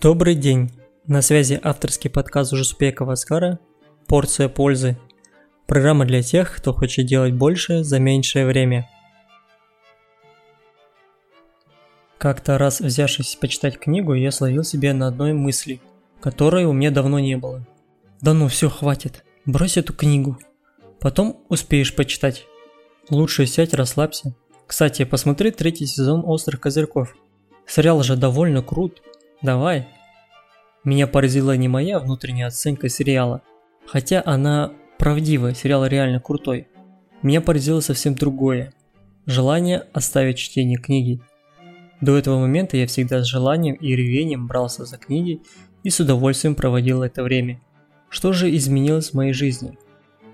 Добрый день! На связи авторский подкаст Ужуспекова Аскара «Порция пользы». Программа для тех, кто хочет делать больше за меньшее время. Как-то раз взявшись почитать книгу, я словил себе на одной мысли, которой у меня давно не было. Да ну все, хватит, брось эту книгу. Потом успеешь почитать. Лучше сядь, расслабься. Кстати, посмотри третий сезон «Острых козырьков». Сериал же довольно крут. Давай. Меня поразила не моя внутренняя оценка сериала, хотя она правдивая, сериал реально крутой. Меня поразило совсем другое. Желание оставить чтение книги. До этого момента я всегда с желанием и ревением брался за книги и с удовольствием проводил это время. Что же изменилось в моей жизни?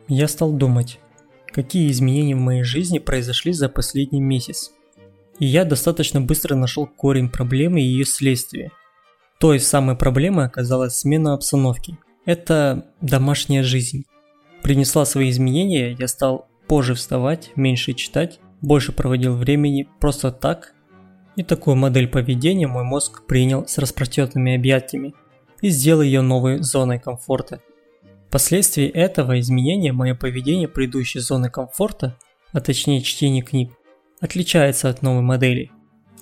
Я стал думать, какие изменения в моей жизни произошли за последний месяц. И я достаточно быстро нашел корень проблемы и ее следствие. Той самой проблемой оказалась смена обстановки. Это домашняя жизнь. Принесла свои изменения, я стал позже вставать, меньше читать, больше проводил времени просто так. И такую модель поведения мой мозг принял с распростертыми объятиями и сделал ее новой зоной комфорта. Впоследствии этого изменения мое поведение предыдущей зоны комфорта, а точнее чтение книг, отличается от новой модели.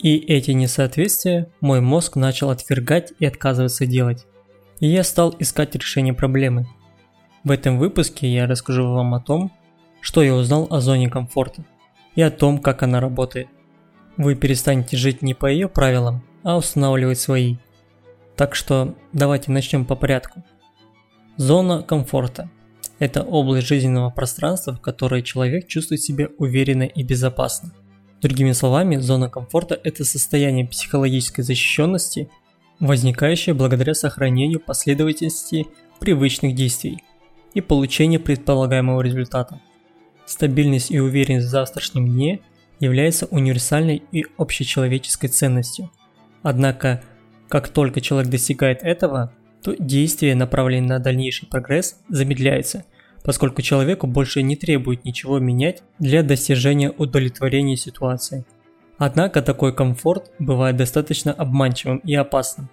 И эти несоответствия мой мозг начал отвергать и отказываться делать. И я стал искать решение проблемы. В этом выпуске я расскажу вам о том, что я узнал о зоне комфорта и о том, как она работает. Вы перестанете жить не по ее правилам, а устанавливать свои. Так что давайте начнем по порядку. Зона комфорта – это область жизненного пространства, в которой человек чувствует себя уверенно и безопасно. Другими словами, зона комфорта – это состояние психологической защищенности, возникающее благодаря сохранению последовательности привычных действий и получению предполагаемого результата. Стабильность и уверенность в завтрашнем дне является универсальной и общечеловеческой ценностью. Однако, как только человек достигает этого, то действие, направленное на дальнейший прогресс, замедляется – поскольку человеку больше не требует ничего менять для достижения удовлетворения ситуации. Однако такой комфорт бывает достаточно обманчивым и опасным,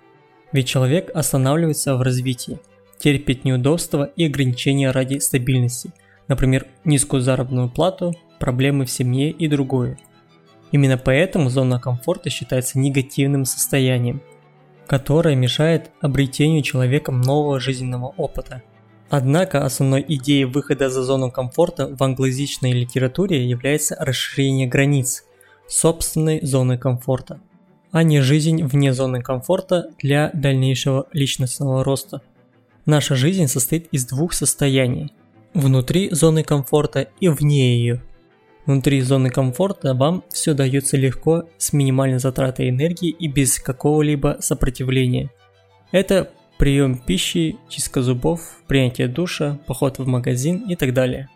ведь человек останавливается в развитии, терпит неудобства и ограничения ради стабильности, например, низкую заработную плату, проблемы в семье и другое. Именно поэтому зона комфорта считается негативным состоянием, которое мешает обретению человеком нового жизненного опыта – Однако основной идеей выхода за зону комфорта в англоязычной литературе является расширение границ собственной зоны комфорта, а не жизнь вне зоны комфорта для дальнейшего личностного роста. Наша жизнь состоит из двух состояний – внутри зоны комфорта и вне ее. Внутри зоны комфорта вам все дается легко, с минимальной затратой энергии и без какого-либо сопротивления. Это прием пищи, чистка зубов, принятие душа, поход в магазин и так далее.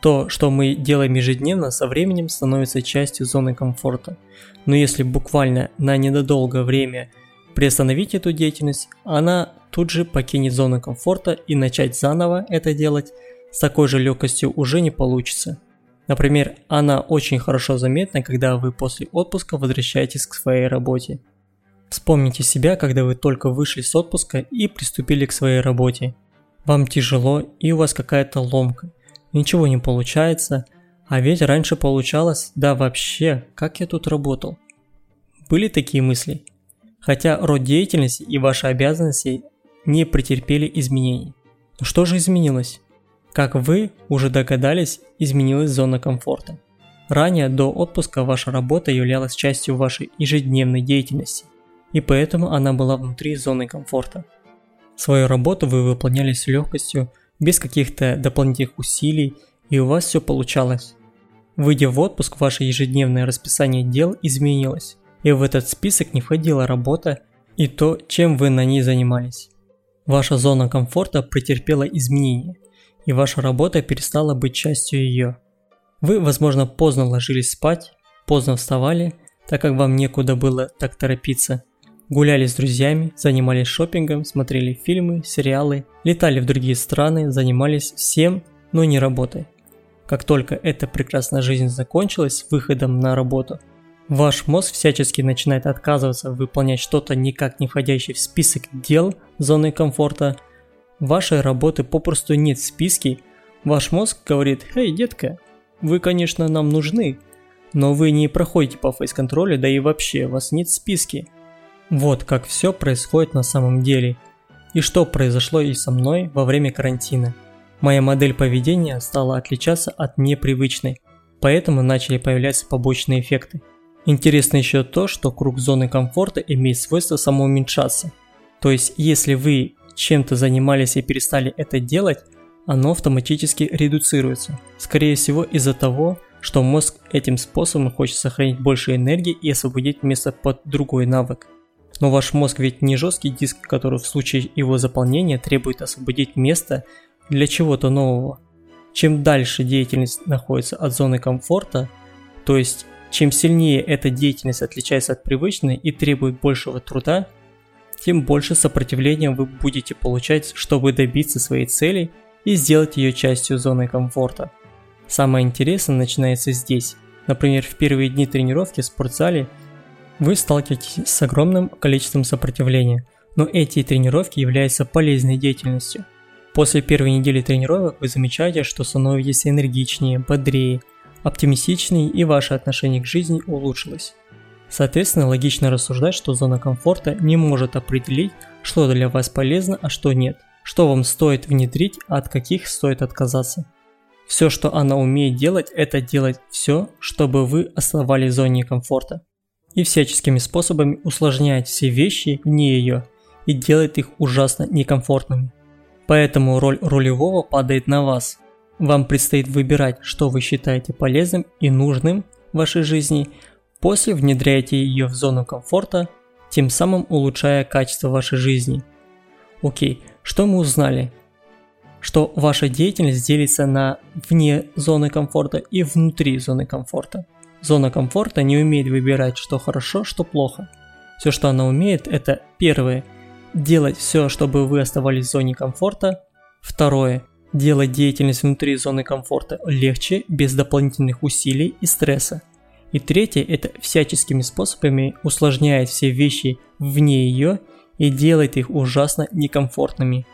То, что мы делаем ежедневно, со временем становится частью зоны комфорта. Но если буквально на недолгое время приостановить эту деятельность, она тут же покинет зону комфорта и начать заново это делать с такой же легкостью уже не получится. Например, она очень хорошо заметна, когда вы после отпуска возвращаетесь к своей работе. Вспомните себя, когда вы только вышли с отпуска и приступили к своей работе. Вам тяжело и у вас какая-то ломка. Ничего не получается, а ведь раньше получалось, да вообще, как я тут работал. Были такие мысли? Хотя род деятельности и ваши обязанности не претерпели изменений. Но что же изменилось? Как вы уже догадались, изменилась зона комфорта. Ранее до отпуска ваша работа являлась частью вашей ежедневной деятельности и поэтому она была внутри зоны комфорта. Свою работу вы выполняли с легкостью, без каких-то дополнительных усилий, и у вас все получалось. Выйдя в отпуск, ваше ежедневное расписание дел изменилось, и в этот список не входила работа и то, чем вы на ней занимались. Ваша зона комфорта претерпела изменения, и ваша работа перестала быть частью ее. Вы, возможно, поздно ложились спать, поздно вставали, так как вам некуда было так торопиться – Гуляли с друзьями, занимались шопингом, смотрели фильмы, сериалы, летали в другие страны, занимались всем, но не работой. Как только эта прекрасная жизнь закончилась выходом на работу, Ваш мозг всячески начинает отказываться выполнять что-то никак не входящее в список дел зоны комфорта. Вашей работы попросту нет в списке. Ваш мозг говорит, «Эй, детка, вы, конечно, нам нужны, но вы не проходите по фейс-контролю, да и вообще, вас нет в списке». Вот как все происходит на самом деле. И что произошло и со мной во время карантина. Моя модель поведения стала отличаться от непривычной, поэтому начали появляться побочные эффекты. Интересно еще то, что круг зоны комфорта имеет свойство самоуменьшаться. То есть, если вы чем-то занимались и перестали это делать, оно автоматически редуцируется. Скорее всего из-за того, что мозг этим способом хочет сохранить больше энергии и освободить место под другой навык. Но ваш мозг ведь не жесткий диск, который в случае его заполнения требует освободить место для чего-то нового. Чем дальше деятельность находится от зоны комфорта, то есть чем сильнее эта деятельность отличается от привычной и требует большего труда, тем больше сопротивления вы будете получать, чтобы добиться своей цели и сделать ее частью зоны комфорта. Самое интересное начинается здесь. Например, в первые дни тренировки в спортзале вы сталкиваетесь с огромным количеством сопротивления, но эти тренировки являются полезной деятельностью – После первой недели тренировок вы замечаете, что становитесь энергичнее, бодрее, оптимистичнее и ваше отношение к жизни улучшилось. Соответственно, логично рассуждать, что зона комфорта не может определить, что для вас полезно, а что нет, что вам стоит внедрить, а от каких стоит отказаться. Все, что она умеет делать, это делать все, чтобы вы оставались в зоне комфорта. И всяческими способами усложнять все вещи вне ее и делать их ужасно некомфортными. Поэтому роль рулевого падает на вас. Вам предстоит выбирать, что вы считаете полезным и нужным в вашей жизни, после внедряйте ее в зону комфорта, тем самым улучшая качество вашей жизни. Окей, что мы узнали? Что ваша деятельность делится на вне зоны комфорта и внутри зоны комфорта. Зона комфорта не умеет выбирать, что хорошо, что плохо. Все, что она умеет, это первое – делать все, чтобы вы оставались в зоне комфорта. Второе. Делать деятельность внутри зоны комфорта легче, без дополнительных усилий и стресса. И третье – это всяческими способами усложняет все вещи вне ее и делает их ужасно некомфортными.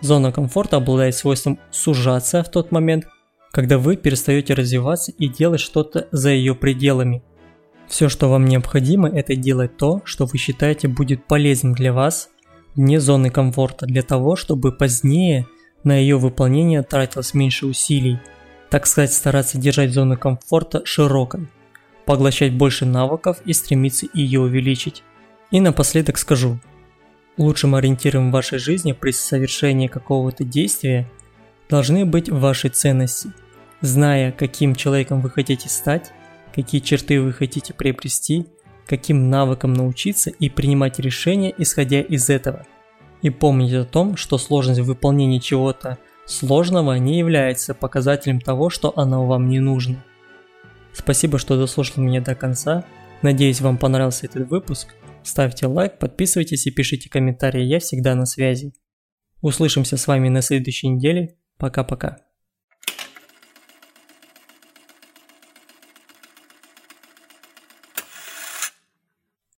Зона комфорта обладает свойством сужаться в тот момент, когда вы перестаете развиваться и делать что-то за ее пределами. Все, что вам необходимо, это делать то, что вы считаете будет полезным для вас вне зоны комфорта для того, чтобы позднее на ее выполнение тратилось меньше усилий, так сказать, стараться держать зону комфорта широкой, поглощать больше навыков и стремиться ее увеличить. И напоследок скажу, лучшим ориентиром в вашей жизни при совершении какого-то действия должны быть ваши ценности. Зная, каким человеком вы хотите стать, какие черты вы хотите приобрести – каким навыкам научиться и принимать решения, исходя из этого. И помните о том, что сложность выполнения чего-то сложного не является показателем того, что оно вам не нужно. Спасибо, что дослушали меня до конца. Надеюсь, вам понравился этот выпуск. Ставьте лайк, подписывайтесь и пишите комментарии, я всегда на связи. Услышимся с вами на следующей неделе. Пока-пока.